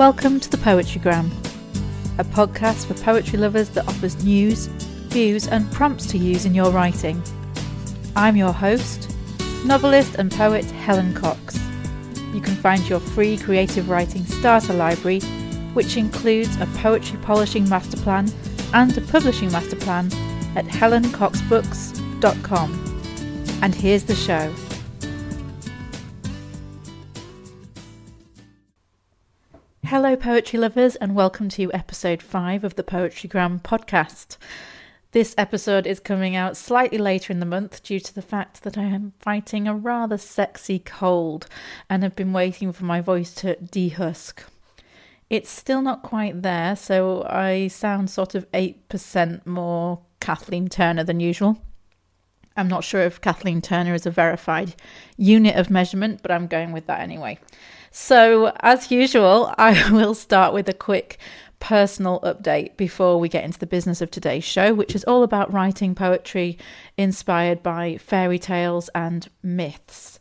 Welcome to the Poetrygram, a podcast for poetry lovers that offers news, views, and prompts to use in your writing. I'm your host, novelist and poet Helen Cox. You can find your free creative writing starter library, which includes a poetry polishing master plan and a publishing master plan at helencoxbooks.com. And here's the show. Hello, poetry lovers, and welcome to episode 5 of the Poetrygram podcast. This episode is coming out slightly later in the month due to the fact that I am fighting a rather sexy cold and have been waiting for my voice to dehusk. It's still not quite there, so I sound sort of 8% more Kathleen Turner than usual. I'm not sure if Kathleen Turner is a verified unit of measurement, but I'm going with that anyway. So, as usual, I will start with a quick personal update before we get into the business of today's show, which is all about writing poetry inspired by fairy tales and myths.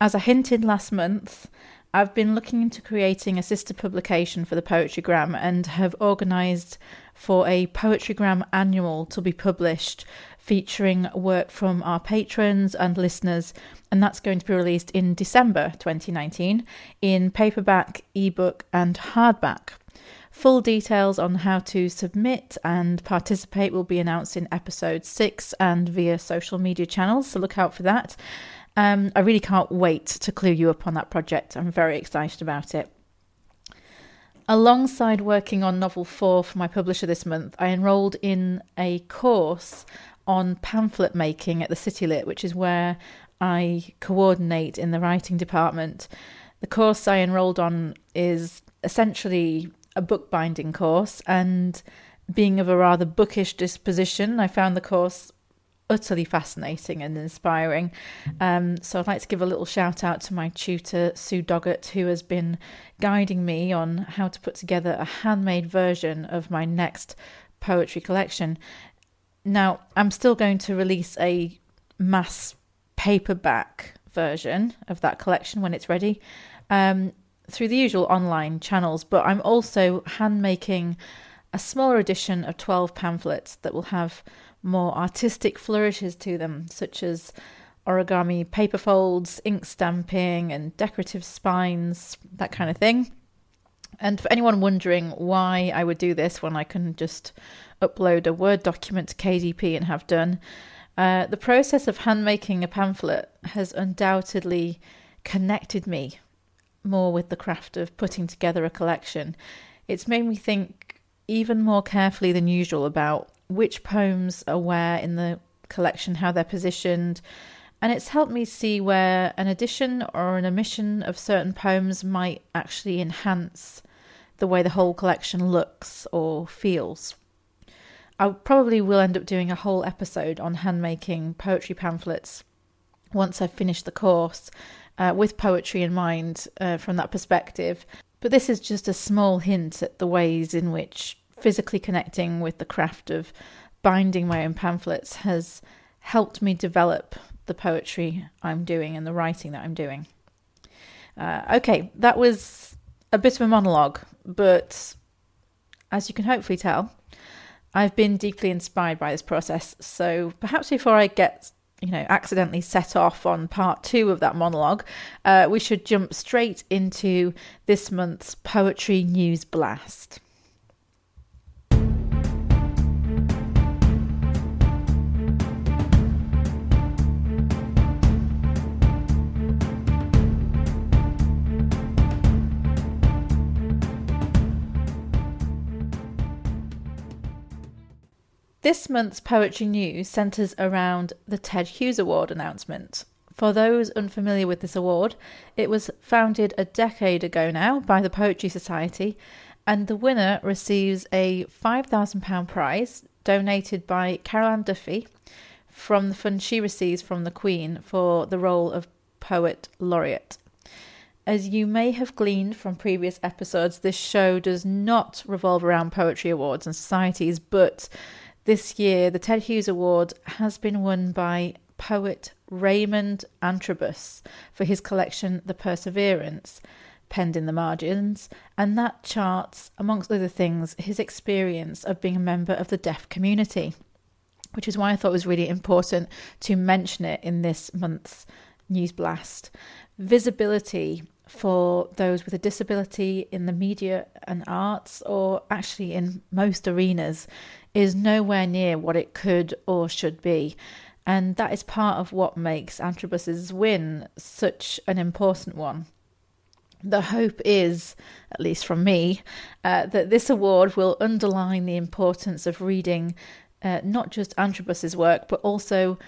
As I hinted last month, I've been looking into creating a sister publication for the Poetrygram and have organised for a Poetrygram annual to be published featuring work from our patrons and listeners, and that's going to be released in December 2019 in paperback, ebook, and hardback. Full details on how to submit and participate will be announced in episode 6 and via social media channels, so look out for that. Um, I really can't wait to clue you up on that project. I'm very excited about it. Alongside working on novel four for my publisher this month, I enrolled in a course on pamphlet making at the City Lit, which is where I coordinate in the writing department. The course I enrolled on is essentially a bookbinding course, and being of a rather bookish disposition, I found the course utterly fascinating and inspiring. Um, so I'd like to give a little shout out to my tutor, Sue Doggett, who has been guiding me on how to put together a handmade version of my next poetry collection. Now, I'm still going to release a mass paperback version of that collection when it's ready um, through the usual online channels, but I'm also hand making a smaller edition of 12 pamphlets that will have more artistic flourishes to them, such as origami paper folds, ink stamping, and decorative spines, that kind of thing. And for anyone wondering why I would do this when I can just upload a Word document to KDP and have done. Uh, the process of handmaking a pamphlet has undoubtedly connected me more with the craft of putting together a collection. It's made me think even more carefully than usual about which poems are where in the collection, how they're positioned, and it's helped me see where an addition or an omission of certain poems might actually enhance the way the whole collection looks or feels. I probably will end up doing a whole episode on handmaking poetry pamphlets once I've finished the course uh, with poetry in mind uh, from that perspective. But this is just a small hint at the ways in which physically connecting with the craft of binding my own pamphlets has helped me develop the poetry I'm doing and the writing that I'm doing. Uh, okay, that was a bit of a monologue, but as you can hopefully tell, I've been deeply inspired by this process. So perhaps before I get, you know, accidentally set off on part two of that monologue, uh, we should jump straight into this month's Poetry News Blast. This month's Poetry News centres around the Ted Hughes Award announcement. For those unfamiliar with this award, it was founded a decade ago now by the Poetry Society, and the winner receives a £5,000 prize donated by Carol Ann Duffy from the fund she receives from the Queen for the role of Poet Laureate. As you may have gleaned from previous episodes, this show does not revolve around poetry awards and societies, but this year, the Ted Hughes Award has been won by poet Raymond Antrobus for his collection The Perseverance. penned in the margins, and that charts, amongst other things, his experience of being a member of the deaf community, which is why I thought it was really important to mention it in this month's news blast. Visibility for those with a disability in the media and arts, or actually in most arenas, is nowhere near what it could or should be. And that is part of what makes Antrobus's win such an important one. The hope is, at least from me, uh, that this award will underline the importance of reading uh, not just Antrobus's work, but also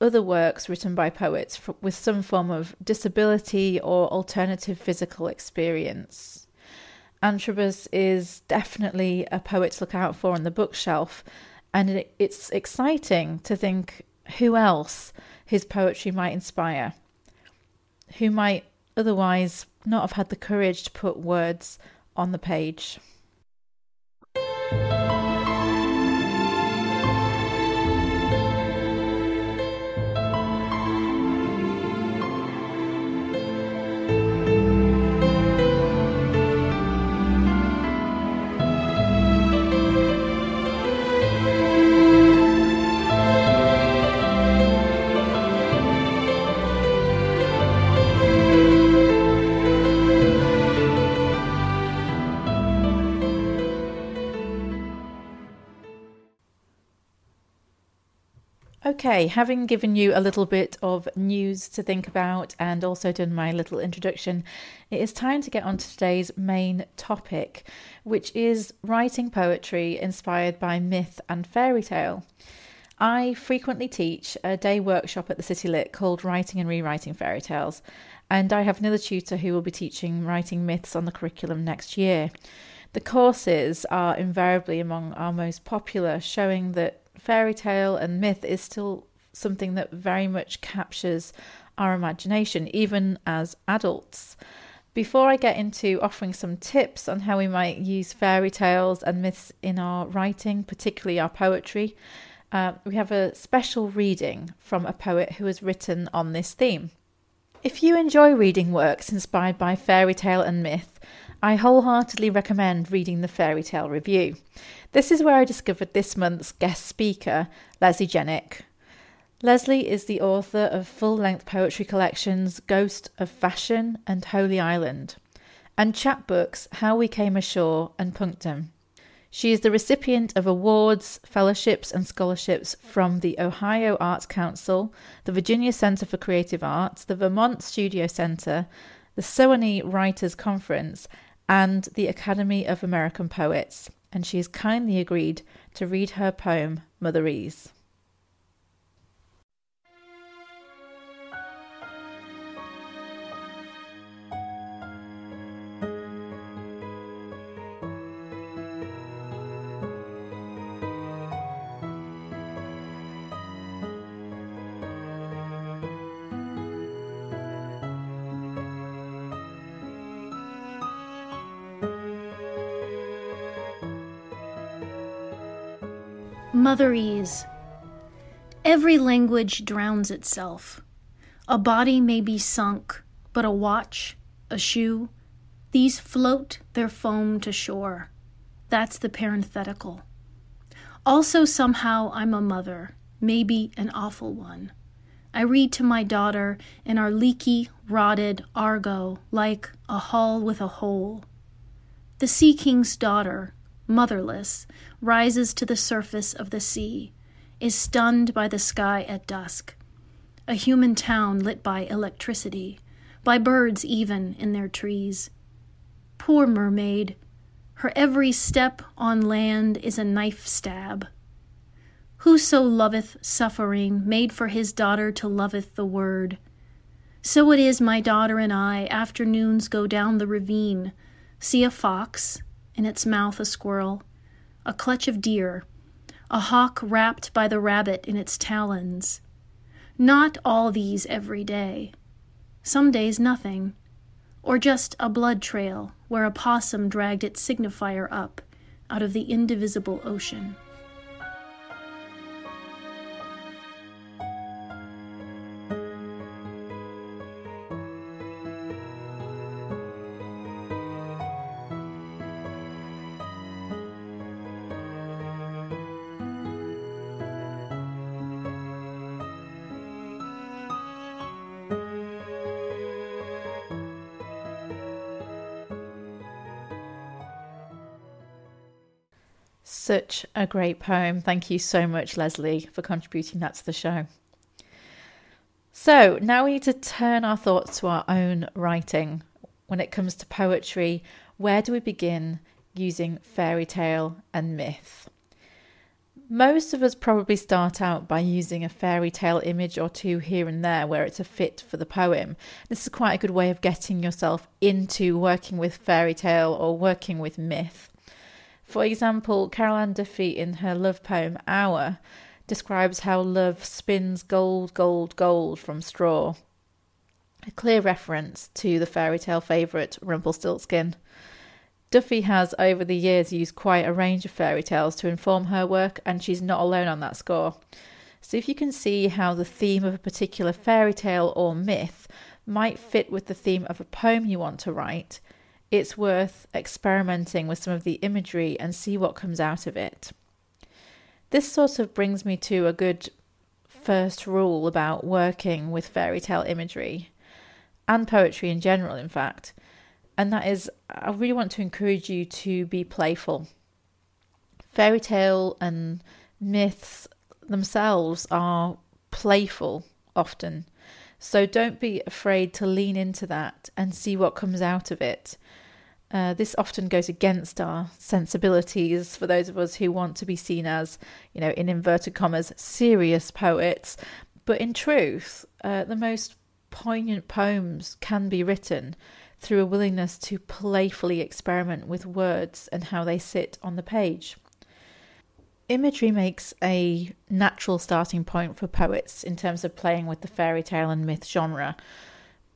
other works written by poets for, with some form of disability or alternative physical experience. Antrobus is definitely a poet to look out for on the bookshelf, and it, it's exciting to think who else his poetry might inspire, who might otherwise not have had the courage to put words on the page. Okay, having given you a little bit of news to think about and also done my little introduction, it is time to get on to today's main topic, which is writing poetry inspired by myth and fairy tale. I frequently teach a day workshop at the City Lit called Writing and Rewriting Fairy Tales, and I have another tutor who will be teaching writing myths on the curriculum next year. The courses are invariably among our most popular, showing that fairy tale and myth is still something that very much captures our imagination, even as adults. Before I get into offering some tips on how we might use fairy tales and myths in our writing, particularly our poetry, uh, we have a special reading from a poet who has written on this theme. If you enjoy reading works inspired by fairy tale and myth, I wholeheartedly recommend reading the Fairy Tale Review. This is where I discovered this month's guest speaker, Lesley Jenike. Lesley is the author of full length poetry collections Ghost of Fashion and Holy Island, and chapbooks How We Came Ashore and Punctum. She is the recipient of awards, fellowships, and scholarships from the Ohio Arts Council, the Virginia Center for Creative Arts, the Vermont Studio Center, the Sewanee Writers Conference, and the Academy of American Poets, and she has kindly agreed to read her poem, Motherese. Motherese. Every language drowns itself. A body may be sunk, but a watch, a shoe, these float their foam to shore. That's the parenthetical. Also, somehow, I'm a mother, maybe an awful one. I read to my daughter in our leaky, rotted Argo like a hull with a hole. The Sea King's daughter, motherless, rises to the surface of the sea, is stunned by the sky at dusk. A human town lit by electricity, by birds even in their trees. Poor mermaid, her every step on land is a knife stab. Whoso loveth suffering, made for his daughter to loveth the word. So it is my daughter and I, afternoons go down the ravine, see a fox, in its mouth a squirrel, a clutch of deer, a hawk wrapped by the rabbit in its talons. Not all these every day. Some days nothing, or just a blood trail where a possum dragged its signifier up out of the indivisible ocean. Such a great poem. Thank you so much, Lesley, for contributing that to the show. So now we need to turn our thoughts to our own writing. When it comes to poetry, where do we begin using fairy tale and myth? Most of us probably start out by using a fairy tale image or two here and there where it's a fit for the poem. This is quite a good way of getting yourself into working with fairy tale or working with myth. For example, Carol Ann Duffy in her love poem Hour describes how love spins gold, gold, gold from straw. A clear reference to the fairy tale favourite Rumpelstiltskin. Duffy has over the years used quite a range of fairy tales to inform her work, and she's not alone on that score. So, if you can see how the theme of a particular fairy tale or myth might fit with the theme of a poem you want to write, it's worth experimenting with some of the imagery and see what comes out of it. This sort of brings me to a good first rule about working with fairy tale imagery and poetry in general, in fact. And that is, I really want to encourage you to be playful. Fairy tale and myths themselves are playful often. So don't be afraid to lean into that and see what comes out of it. Uh, this often goes against our sensibilities for those of us who want to be seen as, you know, in inverted commas, serious poets. But in truth, uh, the most poignant poems can be written through a willingness to playfully experiment with words and how they sit on the page. Imagery makes a natural starting point for poets in terms of playing with the fairy tale and myth genre.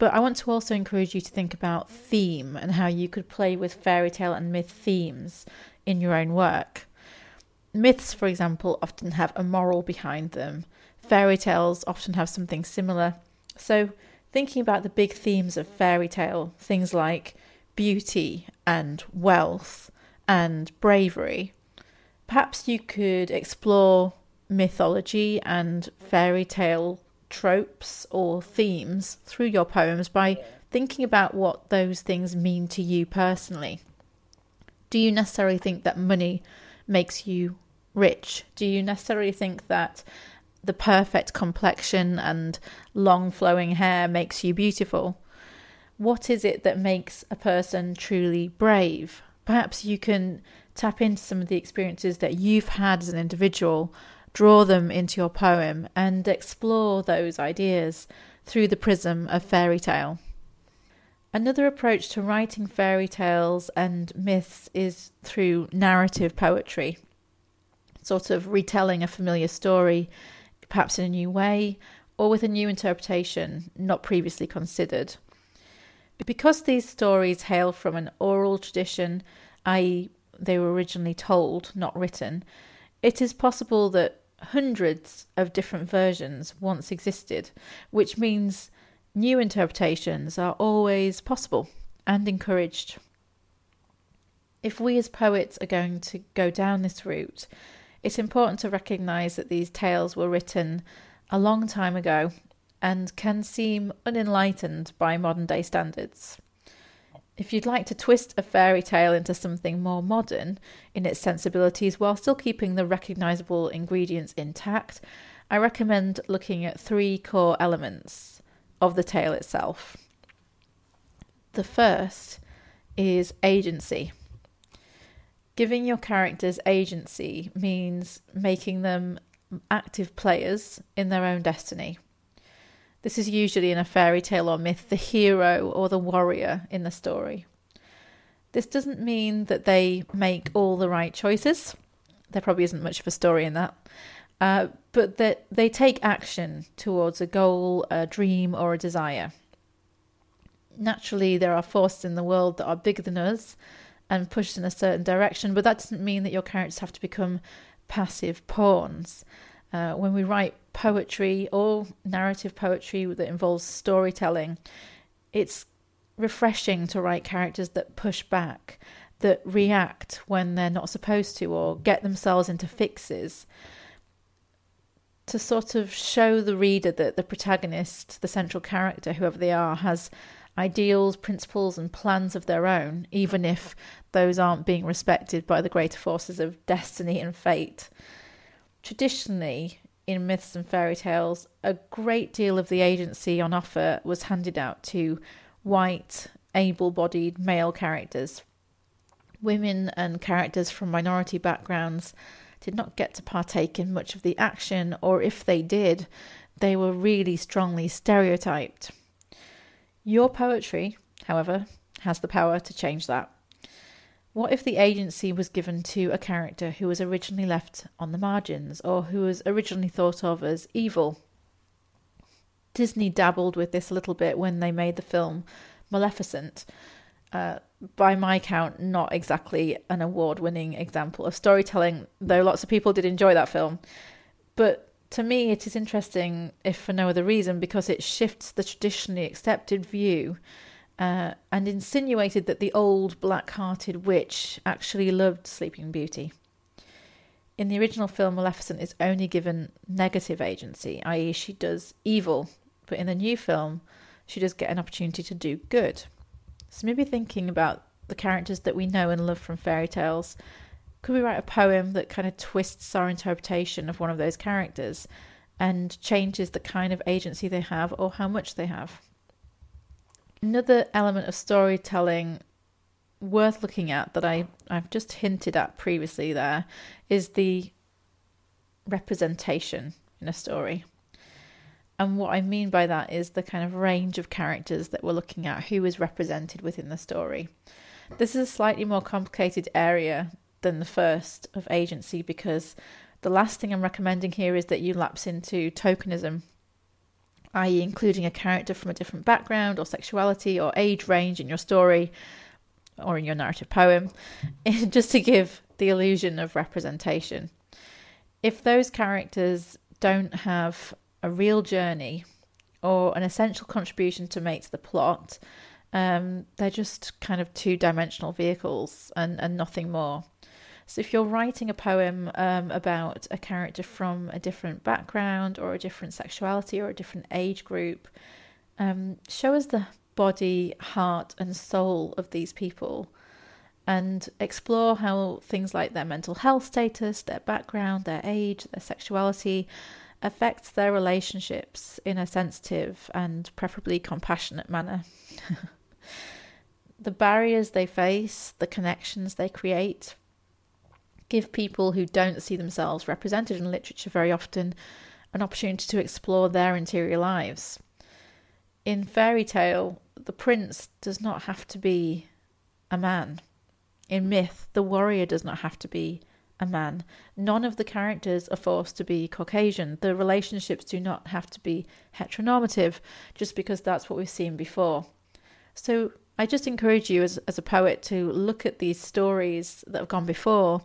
But I want to also encourage you to think about theme and how you could play with fairy tale and myth themes in your own work. Myths, for example, often have a moral behind them. Fairy tales often have something similar. So, thinking about the big themes of fairy tale, things like beauty and wealth and bravery, perhaps you could explore mythology and fairy tale tropes or themes through your poems by thinking about what those things mean to you personally. Do you necessarily think that money makes you rich? Do you necessarily think that the perfect complexion and long flowing hair makes you beautiful? What is it that makes a person truly brave? Perhaps you can tap into some of the experiences that you've had as an individual draw them into your poem and explore those ideas through the prism of fairy tale. Another approach to writing fairy tales and myths is through narrative poetry, sort of retelling a familiar story, perhaps in a new way or with a new interpretation not previously considered. Because these stories hail from an oral tradition, i.e., they were originally told, not written, it is possible that hundreds of different versions once existed, which means new interpretations are always possible and encouraged. If we as poets are going to go down this route, it's important to recognise that these tales were written a long time ago and can seem unenlightened by modern day standards. If you'd like to twist a fairy tale into something more modern in its sensibilities while still keeping the recognisable ingredients intact, I recommend looking at three core elements of the tale itself. The first is agency. Giving your characters agency means making them active players in their own destiny. This is usually in a fairy tale or myth the hero or the warrior in the story. This doesn't mean that they make all the right choices. There probably isn't much of a story in that. Uh, but that they take action towards a goal, a dream, or a desire. Naturally, there are forces in the world that are bigger than us and push us in a certain direction, but that doesn't mean that your characters have to become passive pawns. Uh, when we write poetry or narrative poetry that involves storytelling, it's refreshing to write characters that push back, that react when they're not supposed to, or get themselves into fixes. To sort of show the reader that the protagonist, the central character, whoever they are, has ideals, principles, and plans of their own, even if those aren't being respected by the greater forces of destiny and fate. Traditionally, in myths and fairy tales, a great deal of the agency on offer was handed out to white, able bodied male characters. Women and characters from minority backgrounds did not get to partake in much of the action, or if they did, they were really strongly stereotyped. Your poetry, however, has the power to change that. What if the agency was given to a character who was originally left on the margins or who was originally thought of as evil? Disney dabbled with this a little bit when they made the film Maleficent. Uh, by my count, not exactly an award winning example of storytelling, though lots of people did enjoy that film. But to me, it is interesting, if for no other reason, because it shifts the traditionally accepted view uh, and insinuated that the old black hearted witch actually loved Sleeping Beauty. In the original film, Maleficent is only given negative agency, i.e., she does evil, but in the new film, she does get an opportunity to do good. So maybe thinking about the characters that we know and love from fairy tales, could we write a poem that kind of twists our interpretation of one of those characters and changes the kind of agency they have or how much they have? Another element of storytelling worth looking at that I, I've just hinted at previously there is the representation in a story. And what I mean by that is the kind of range of characters that we're looking at, who is represented within the story. This is a slightly more complicated area than the first of agency because the last thing I'm recommending here is that you lapse into tokenism i.e., including a character from a different background or sexuality or age range in your story or in your narrative poem, just to give the illusion of representation. If those characters don't have a real journey or an essential contribution to make to the plot, um, they're just kind of two dimensional vehicles and, and nothing more. So if you're writing a poem um, about a character from a different background or a different sexuality or a different age group, um, show us the body, heart, and soul of these people and explore how things like their mental health status, their background, their age, their sexuality affects their relationships in a sensitive and preferably compassionate manner. the barriers they face, the connections they create, give people who don't see themselves represented in literature very often an opportunity to explore their interior lives. In fairy tale, the prince does not have to be a man. In myth, the warrior does not have to be a man. None of the characters are forced to be Caucasian. The relationships do not have to be heteronormative just because that's what we've seen before. So I just encourage you as, as a poet to look at these stories that have gone before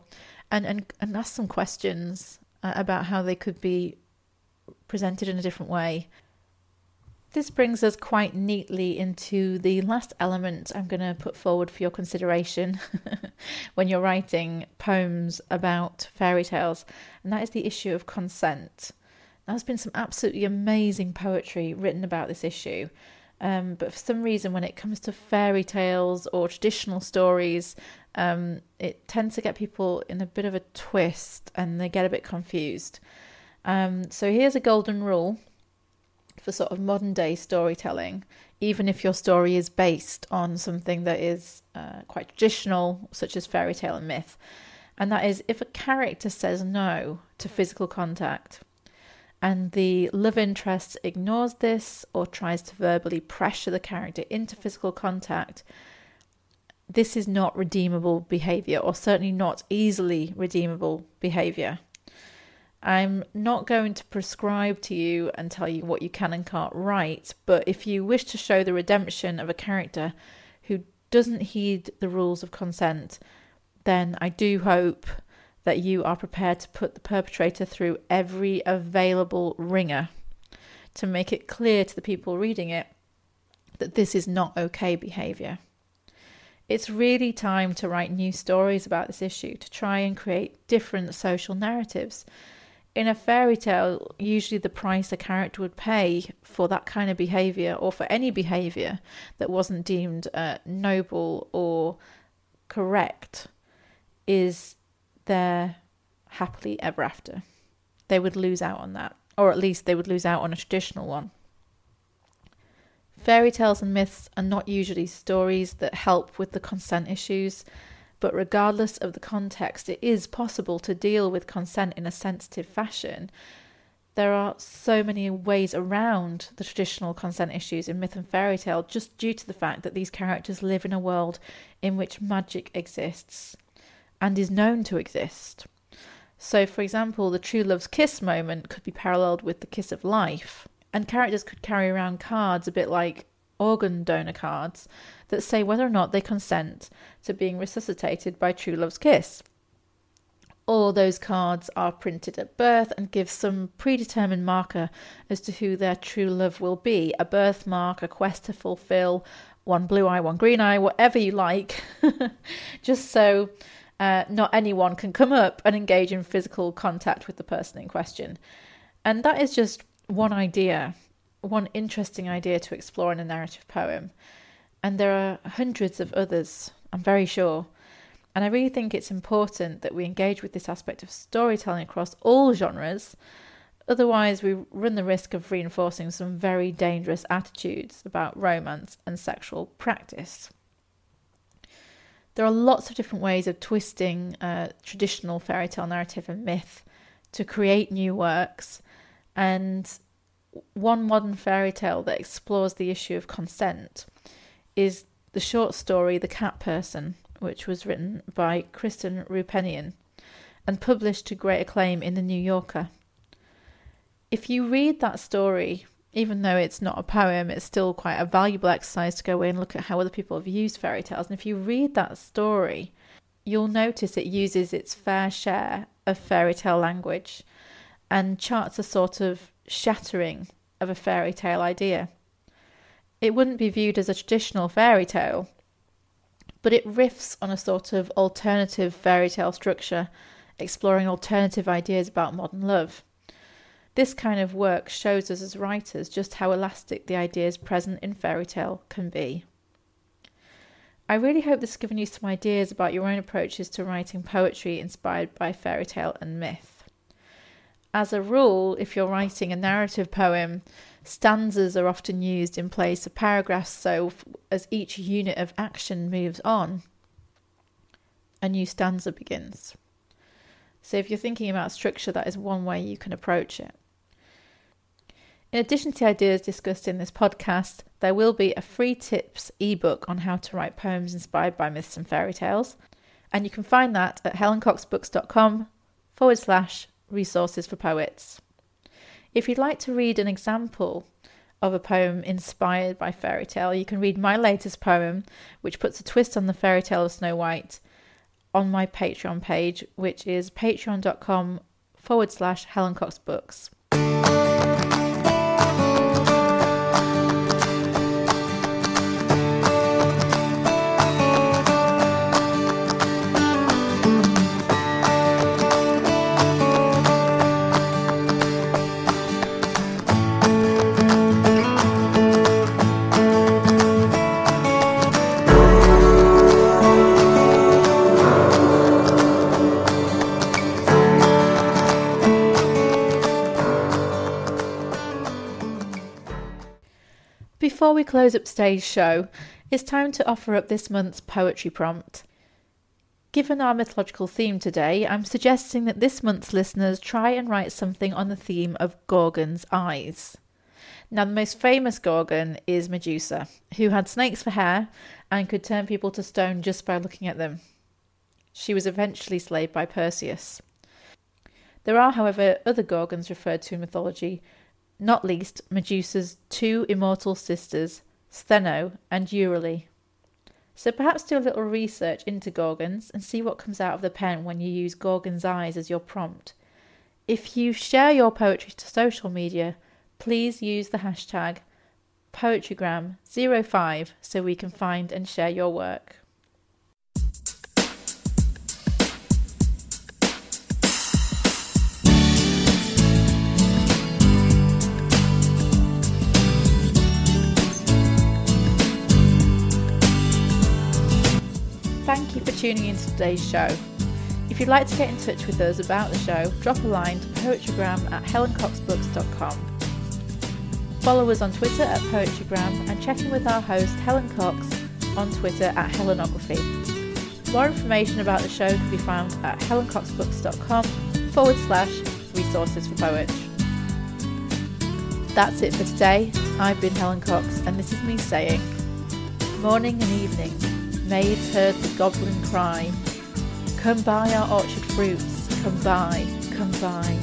and, and, and ask some questions uh, about how they could be presented in a different way. This brings us quite neatly into the last element I'm going to put forward for your consideration when you're writing poems about fairy tales, and that is the issue of consent. There's been some absolutely amazing poetry written about this issue, um, but for some reason, when it comes to fairy tales or traditional stories, um, it tends to get people in a bit of a twist and they get a bit confused. Um, so here's a golden rule for sort of modern day storytelling, even if your story is based on something that is uh, quite traditional, such as fairy tale and myth. And that is if a character says no to physical contact, and the love interest ignores this or tries to verbally pressure the character into physical contact, this is not redeemable behavior, or certainly not easily redeemable behavior. I'm not going to prescribe to you and tell you what you can and can't write, but if you wish to show the redemption of a character who doesn't heed the rules of consent, then I do hope that you are prepared to put the perpetrator through every available wringer to make it clear to the people reading it that this is not okay behaviour. It's really time to write new stories about this issue, to try and create different social narratives. in a fairy tale, usually the price a character would pay for that kind of behavior or for any behavior that wasn't deemed uh, noble or correct is their happily ever after. They would lose out on that, or at least they would lose out on a traditional one. Fairy tales and myths are not usually stories that help with the consent issues, but regardless of the context, it is possible to deal with consent in a sensitive fashion. There are so many ways around the traditional consent issues in myth and fairy tale just due to the fact that these characters live in a world in which magic exists and is known to exist. So, for example, the true love's kiss moment could be paralleled with the kiss of life, and characters could carry around cards a bit like organ donor cards that say whether or not they consent to being resuscitated by true love's kiss. All those cards are printed at birth and give some predetermined marker as to who their true love will be a birthmark, a quest to fulfill, one blue eye, one green eye, whatever you like, just so uh, not anyone can come up and engage in physical contact with the person in question. And that is just one idea, one interesting idea to explore in a narrative poem. And there are hundreds of others, I'm very sure. And I really think it's important that we engage with this aspect of storytelling across all genres. Otherwise, we run the risk of reinforcing some very dangerous attitudes about romance and sexual practice. There are lots of different ways of twisting uh, traditional fairy tale narrative and myth to create new works. And one modern fairy tale that explores the issue of consent is the short story The Cat Person, which was written by Kristen Roupenian and published to great acclaim in The New Yorker. If you read that story, even though it's not a poem, it's still quite a valuable exercise to go away and look at how other people have used fairy tales. And if you read that story, you'll notice it uses its fair share of fairy tale language and charts a sort of shattering of a fairy tale idea. It wouldn't be viewed as a traditional fairy tale, but it riffs on a sort of alternative fairy tale structure, exploring alternative ideas about modern love. This kind of work shows us as writers just how elastic the ideas present in fairy tale can be. I really hope this has given you some ideas about your own approaches to writing poetry inspired by fairy tale and myth. As a rule, if you're writing a narrative poem, stanzas are often used in place of paragraphs, so as each unit of action moves on, a new stanza begins. So if you're thinking about structure, that is one way you can approach it. In addition to the ideas discussed in this podcast, there will be a free tips ebook on how to write poems inspired by myths and fairy tales, and you can find that at helencoxbooks.com forward slash resources for poets. If you'd like to read an example of a poem inspired by fairy tale, you can read my latest poem, which puts a twist on the fairy tale of Snow White, on my Patreon page, which is patreon.com forward slash Helen. We close up today's show, it's time to offer up this month's poetry prompt. Given our mythological theme today, I'm suggesting that this month's listeners try and write something on the theme of Gorgon's eyes. Now, the most famous Gorgon is Medusa, who had snakes for hair and could turn people to stone just by looking at them. She was eventually slayed by Perseus. There are, however, other Gorgons referred to in mythology not least Medusa's two immortal sisters, Stheno and Euryale. So perhaps do a little research into Gorgons and see what comes out of the pen when you use Gorgon's eyes as your prompt. If you share your poetry to social media, please use the hashtag poetrygram05 so we can find and share your work. Tuning into today's show. If you'd like to get in touch with us about the show, drop a line to poetrygram at helencoxbooks.com. Follow us on Twitter at Poetrygram and check in with our host Helen Cox on Twitter at Helenography. More information about the show can be found at helencoxbooks.com forward slash resources for poets. That's it for today. I've been Helen Cox, and this is me saying, Morning and evening, maids heard the goblin cry. Come buy our orchard fruits, come buy, come buy.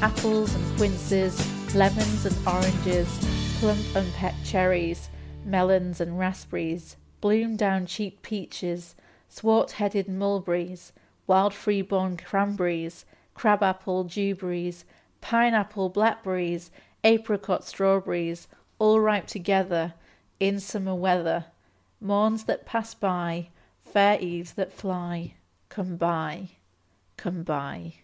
Apples and quinces, lemons and oranges, plump unpecked cherries, melons and raspberries, bloom down cheap peaches, swart headed mulberries, wild freeborn cranberries, crabapple dewberries, pineapple blackberries, apricot strawberries, all ripe together in summer weather, morns that pass by, fair eves that fly, come buy, come buy.